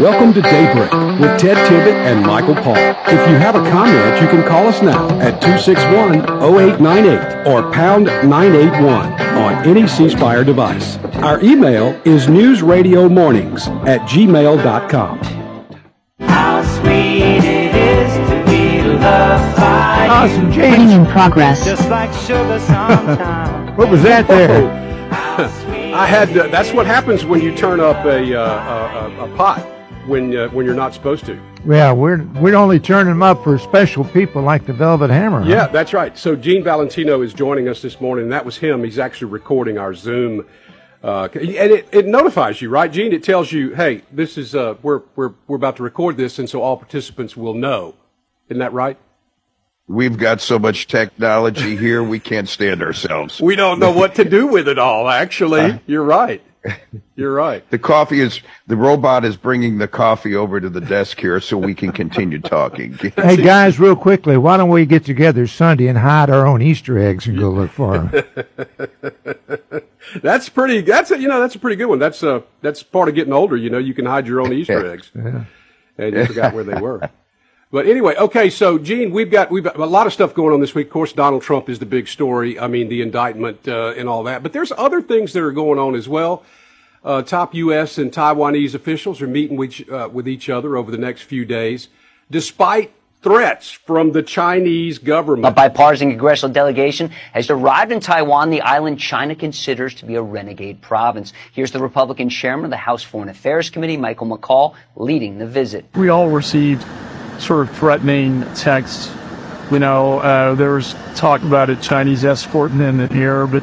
Welcome to Daybreak with Ted Tibbett and Michael Paul. If you have a comment, you can call us now at 261-0898 or pound 981 on any C Spire device. Our email is newsradiomornings at gmail.com. How sweet it is to be loved by Awesome, you. James. in progress. Just like sugar sometimes. What was that there? I had. To, that's what happens when you turn up a uh, a, a, a pot when uh, when you're not supposed to. Yeah, we're we're only turning them up for special people like the Velvet Hammer. huh? Yeah, that's right. So Gene Valentino is joining us this morning. That was him. He's actually recording our Zoom, uh, and it, it notifies you, right, Gene? It tells you, hey, this is uh, we're we're we're about to record this, and so all participants will know. Isn't that right? We've got so much technology here, we can't stand ourselves. We don't know what to do with it all. Actually, you're right. You're right. The coffee is, the robot is bringing the coffee over to the desk here so we can continue talking. Hey guys, real quickly, why don't we get together Sunday and hide our own Easter eggs and go look for them? That's pretty. That's a, you know that's a pretty good one. That's uh that's part of getting older. You know, you can hide your own Easter eggs, and you forgot where they were. But anyway, okay. So, Gene, we've got we've got a lot of stuff going on this week. Of course, Donald Trump is the big story. I mean, the indictment uh, and all that. But there's other things that are going on as well. Uh, top U.S. and Taiwanese officials are meeting with, uh, with each other over the next few days, despite threats from the Chinese government. A bipartisan congressional delegation has arrived in Taiwan, the island China considers to be a renegade province. Here's the Republican chairman of the House Foreign Affairs Committee, Michael McCaul, leading the visit. we all received sort of threatening texts. You know, uh, there was talk about a Chinese escorting in the air, but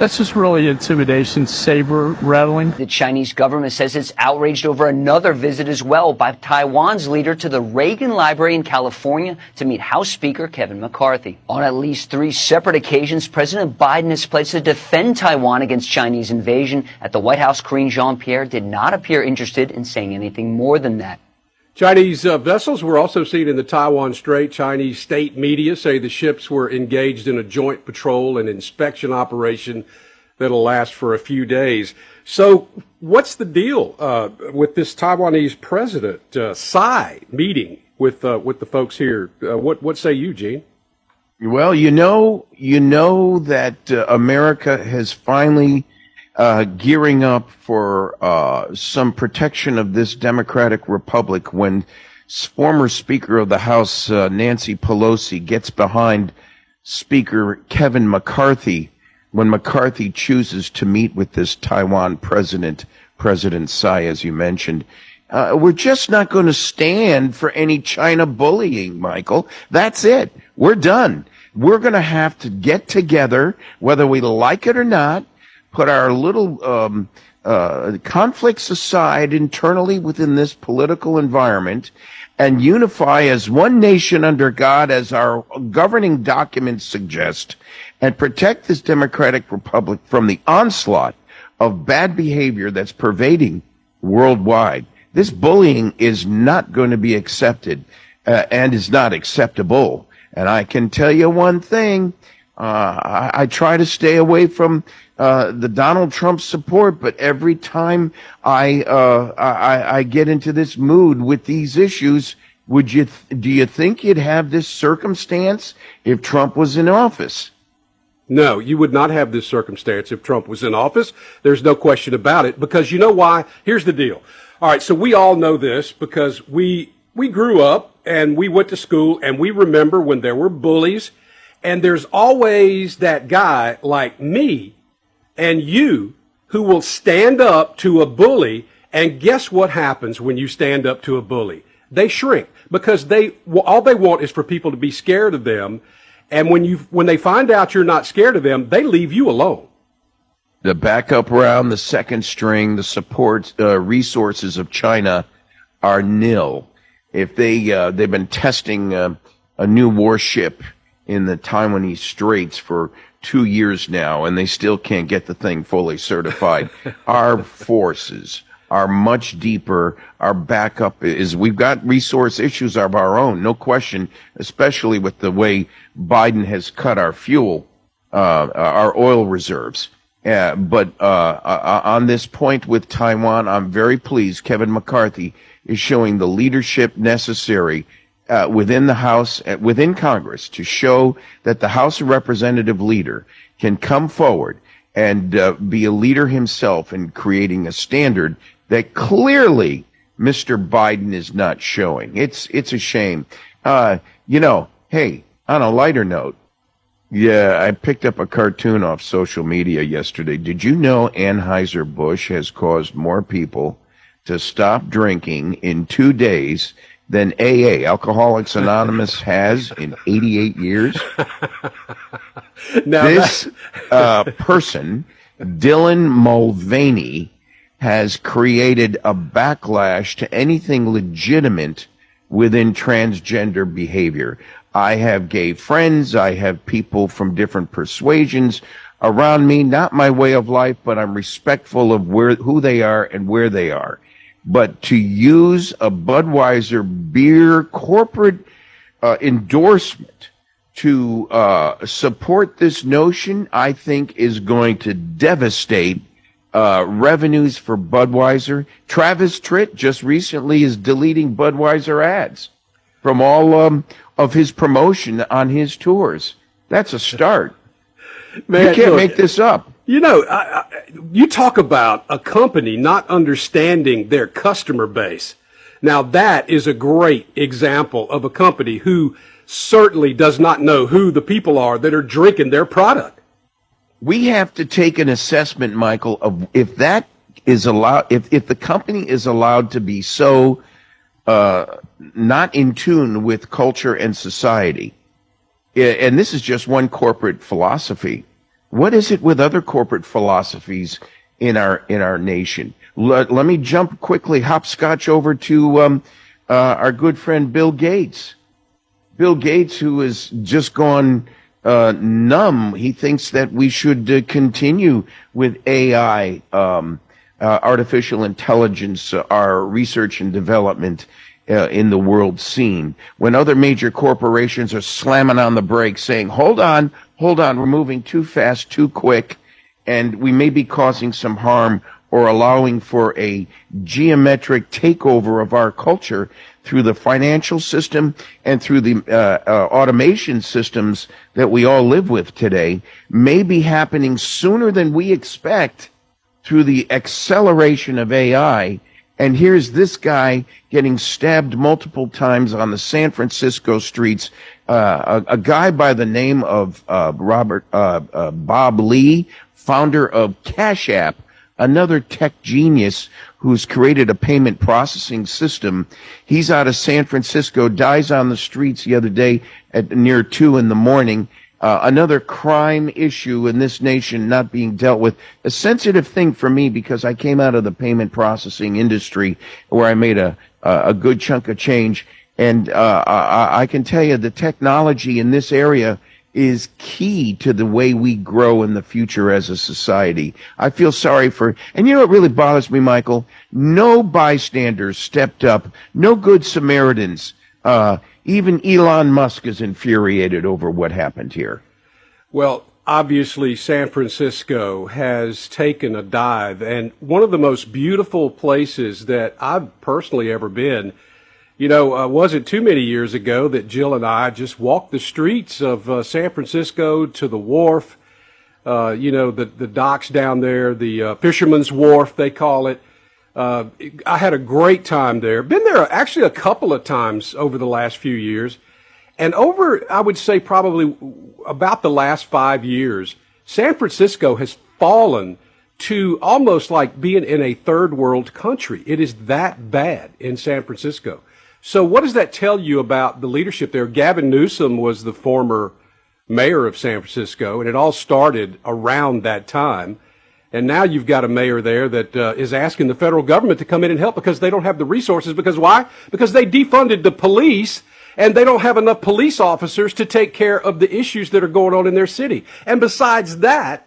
that's just really intimidation, saber rattling. The Chinese government says it's outraged over another visit as well by Taiwan's leader to the Reagan Library in California to meet House Speaker Kevin McCarthy. On at least three separate occasions, President Biden has pledged to defend Taiwan against Chinese invasion. At the White House, Karine Jean-Pierre did not appear interested in saying anything more than that. Chinese uh, vessels were also seen in the Taiwan Strait. Chinese state media say the ships were engaged in a joint patrol and inspection operation that'll last for a few days. So, what's the deal uh, with this Taiwanese president uh, Tsai meeting with uh, with the folks here? Uh, what what say you, Gene? Well, you know, you know that uh, America has finally uh, gearing up for uh, some protection of this democratic republic when former Speaker of the House uh, Nancy Pelosi gets behind Speaker Kevin McCarthy when McCarthy chooses to meet with this Taiwan president, President Tsai, as you mentioned. Uh, we're just not going to stand for any China bullying, Michael. That's it. We're done. We're going to have to get together, whether we like it or not, put our little um, uh, conflicts aside internally within this political environment, and unify as one nation under God, as our governing documents suggest, and protect this democratic republic from the onslaught of bad behavior that's pervading worldwide. This bullying is not going to be accepted uh, and is not acceptable. And I can tell you one thing. Uh, I, I try to stay away from uh, the Donald Trump support, but every time I, uh, I I get into this mood with these issues, would you th- do you think you'd have this circumstance if Trump was in office? No, you would not have this circumstance if Trump was in office. There's no question about it because you know why? Here's the deal. All right, so we all know this because we we grew up and we went to school and we remember when there were bullies and there's always that guy like me and you who will stand up to a bully and guess what happens when you stand up to a bully? They shrink because they all they want is for people to be scared of them and when you when they find out you're not scared of them, they leave you alone. the backup round, the second string, the support uh, resources of China are nil. If they uh, they've been testing uh, a new warship in the Taiwanese Straits for two years now, and they still can't get the thing fully certified. Our forces are much deeper. Our backup is we've got resource issues of our own, no question. Especially with the way Biden has cut our fuel, uh, our oil reserves. Uh, but uh, uh, on this point with Taiwan, I'm very pleased. Kevin McCarthy is showing the leadership necessary uh, within the House, uh, within Congress, to show that the House of Representative leader can come forward and uh, be a leader himself in creating a standard that clearly Mr. Biden is not showing. It's it's a shame. Uh, you know, hey, on a lighter note, yeah, I picked up a cartoon off social media yesterday. Did you know Anheuser-Busch has caused more people to stop drinking in two days than AA, Alcoholics Anonymous, has in 88 years? Now, this uh, person, Dylan Mulvaney, has created a backlash to anything legitimate within transgender behavior. I have gay friends. I have people from different persuasions around me. Not my way of life, but I'm respectful of where, who they are and where they are. But to use a Budweiser beer corporate uh, endorsement to uh, support this notion, I think is going to devastate uh, revenues for Budweiser. Travis Tritt just recently is deleting Budweiser ads from all um, of his promotion on his tours. That's a start. man, you can't look, make this up. You know, I, I, you talk about a company not understanding their customer base. Now that is a great example of a company who certainly does not know who the people are that are drinking their product. we have to take an assessment, Michael, of if that is allowed, if, if the company is allowed to be so uh, not in tune with culture and society, and this is just one corporate philosophy. What is it with other corporate philosophies in our in our nation? Let, let me jump quickly, hopscotch over to um, uh, our good friend Bill Gates. Bill Gates, who has just gone uh, numb, he thinks that we should uh, continue with AI, um, uh, artificial intelligence, uh, our research and development uh, in the world scene. When other major corporations are slamming on the brakes, saying, "Hold on, hold on, we're moving too fast, too quick," and we may be causing some harm or allowing for a geometric takeover of our culture through the financial system and through the uh, uh, automation systems that we all live with today may be happening sooner than we expect through the acceleration of AI. And here's this guy getting stabbed multiple times on the San Francisco streets. Uh, a, a guy by the name of uh, Robert uh, uh, Bob Lee, founder of Cash App, another tech genius who's created a payment processing system. He's out of San Francisco, dies on the streets the other day at near two in the morning. Uh, another crime issue in this nation not being dealt with. A sensitive thing for me because I came out of the payment processing industry where I made a, a good chunk of change. And uh, I, I can tell you the technology in this area is key to the way we grow in the future as a society. I feel sorry for, and you know what really bothers me, Michael? No bystanders stepped up, no good Samaritans. Uh, even Elon Musk is infuriated over what happened here. Well, obviously, San Francisco has taken a dive, and one of the most beautiful places that I've personally ever been. You know, uh, wasn't too many years ago that Jill and I just walked the streets of uh, San Francisco to the wharf. Uh, you know, the the docks down there, the uh, Fisherman's Wharf they call it. Uh, I had a great time there. Been there actually a couple of times over the last few years. And over, I would say probably about the last five years, San Francisco has fallen to almost like being in a third world country. It is that bad in San Francisco. So what does that tell you about the leadership there? Gavin Newsom was the former mayor of San Francisco, and it all started around that time. And now you've got a mayor there that uh, is asking the federal government to come in and help because they don't have the resources. Because why? Because they defunded the police and they don't have enough police officers to take care of the issues that are going on in their city. And besides that,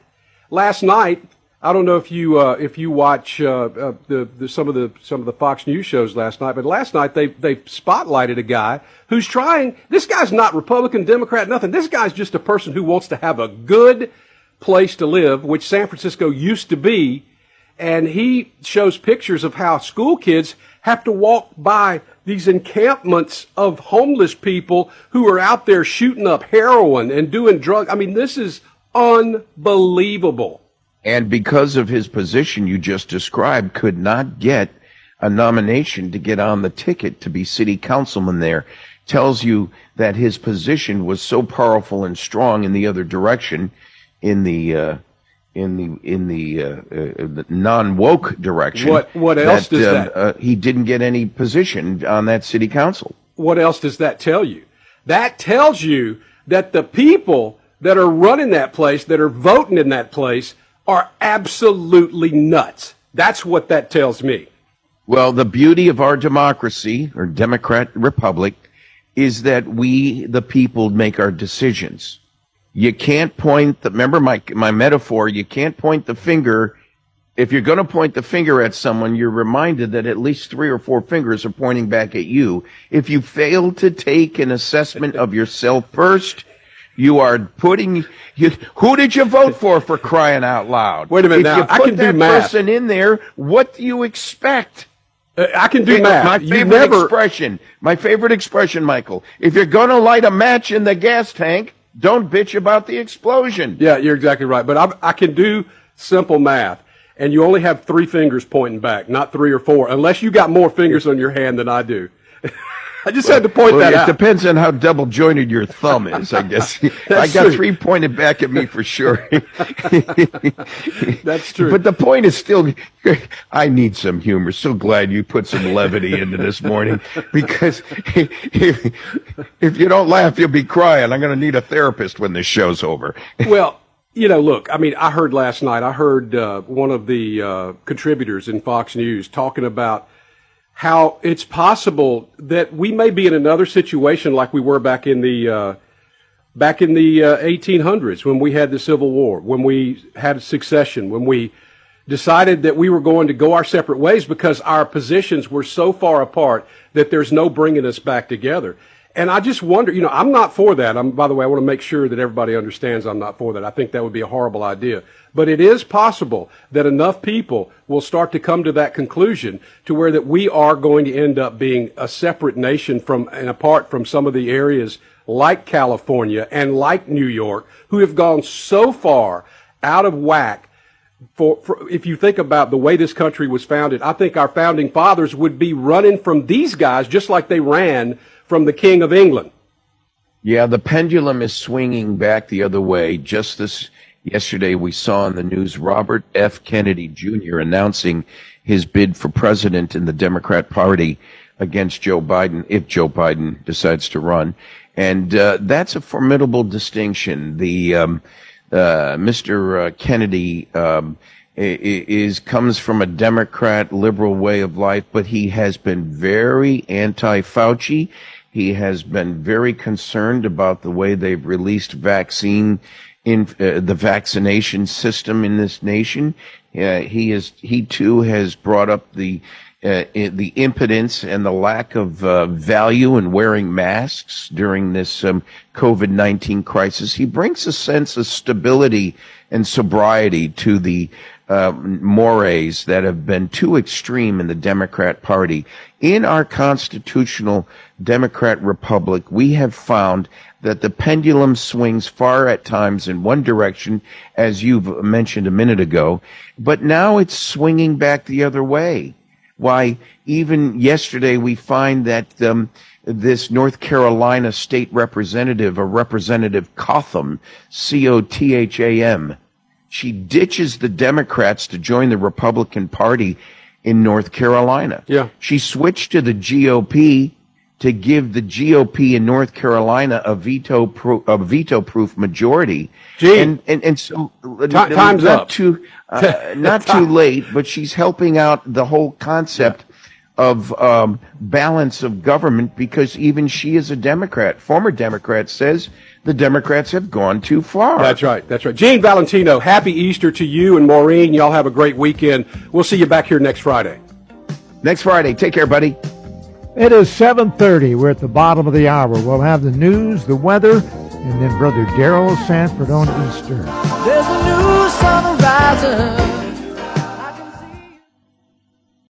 last night, I don't know if you uh, if you watch uh, uh, the, the some of the some of the Fox News shows last night, but last night they they spotlighted a guy who's trying. This guy's not Republican, Democrat, nothing. This guy's just a person who wants to have a good place to live, which San Francisco used to be. And he shows pictures of how school kids have to walk by these encampments of homeless people who are out there shooting up heroin and doing drug. I mean, this is unbelievable. And because of his position you just described, could not get a nomination to get on the ticket to be city councilman there. Tells you that his position was so powerful and strong in the other direction, in the uh, in the in the, uh, uh, the non woke direction. What- what else does um, that- Uh, he didn't get any position on that city council. what else does that tell you? That tells you that the people that are running that place, that are voting in that place, are absolutely nuts. That's what that tells me. Well, the beauty of our democracy or Democrat Republic is that we, the people, make our decisions. You can't point the, remember my, my metaphor, you can't point the finger. If you're going to point the finger at someone, you're reminded that at least three or four fingers are pointing back at you. If you fail to take an assessment of yourself first, you are putting, you, who did you vote for for crying out loud? Wait a minute If now, you I put can do that math. person in there, what do you expect? Uh, I can do math. My favorite never, expression. My favorite expression, Michael. If you're going to light a match in the gas tank, don't bitch about the explosion. yeah, you're exactly right. But I, I can do simple math. And you only have three fingers pointing back, not three or four, unless you got more fingers on your hand than I do. I just had to point Well, that it out. depends on how double jointed your thumb is, I guess. I got true. three pointed back at me for sure. That's true. But the point is still, I need some humor. So glad you put some levity into this morning because if, if you don't laugh, you'll be crying. I'm going to need a therapist when this show's over. well, you know, look, I mean, I heard last night, I heard uh, one of the uh, contributors in Fox News talking about how it's possible that we may be in another situation like we were back in the uh, back in the uh, 1800s when we had the Civil War, when we had secession, when we decided that we were going to go our separate ways because our positions were so far apart that there's no bringing us back together. And I just wonder, you know, I'm not for that. I'm, by the way, I want to make sure that everybody understands I'm not for that. I think that would be a horrible idea. But it is possible that enough people will start to come to that conclusion to where that we are going to end up being a separate nation from and apart from some of the areas like California and like New York who have gone so far out of whack for, for if you think about the way this country was founded, I think our founding fathers would be running from these guys just like they ran from the King of England. Yeah, the pendulum is swinging back the other way. Just this yesterday, we saw in the news Robert F. Kennedy Jr. announcing his bid for president in the Democrat Party against Joe Biden, if Joe Biden decides to run. And uh, that's a formidable distinction. The um, uh, Mr. Uh, Kennedy um, is comes from a Democrat liberal way of life, but he has been very anti-Fauci. He has been very concerned about the way they've released vaccine in uh, the vaccination system in this nation. Uh, he is he too has brought up the uh, the impotence and the lack of uh, value in wearing masks during this um, COVID 19 crisis. He brings a sense of stability and sobriety to the uh, mores that have been too extreme in the Democrat Party. In our constitutional Democrat Republic, we have found that the pendulum swings far at times in one direction, as you've mentioned a minute ago, but now it's swinging back the other way. Why, even yesterday we find that um, this North Carolina state representative, a representative Cotham, C-O-T-H-A-M, she ditches the Democrats to join the Republican Party in North Carolina. Yeah. She switched to the GOP to give the GOP in North Carolina a veto pro- a veto proof majority. Gee. And and and so Ti- time's not up. too uh, not too late, but she's helping out the whole concept of um, balance of government because even she is a Democrat, former Democrat, says the Democrats have gone too far. That's right. That's right. Gene Valentino, happy Easter to you and Maureen. Y'all have a great weekend. We'll see you back here next Friday. Next Friday, take care, buddy. It is 7:30. We're at the bottom of the hour. We'll have the news, the weather, and then Brother Daryl Sanford on Easter. There's a new sun rising.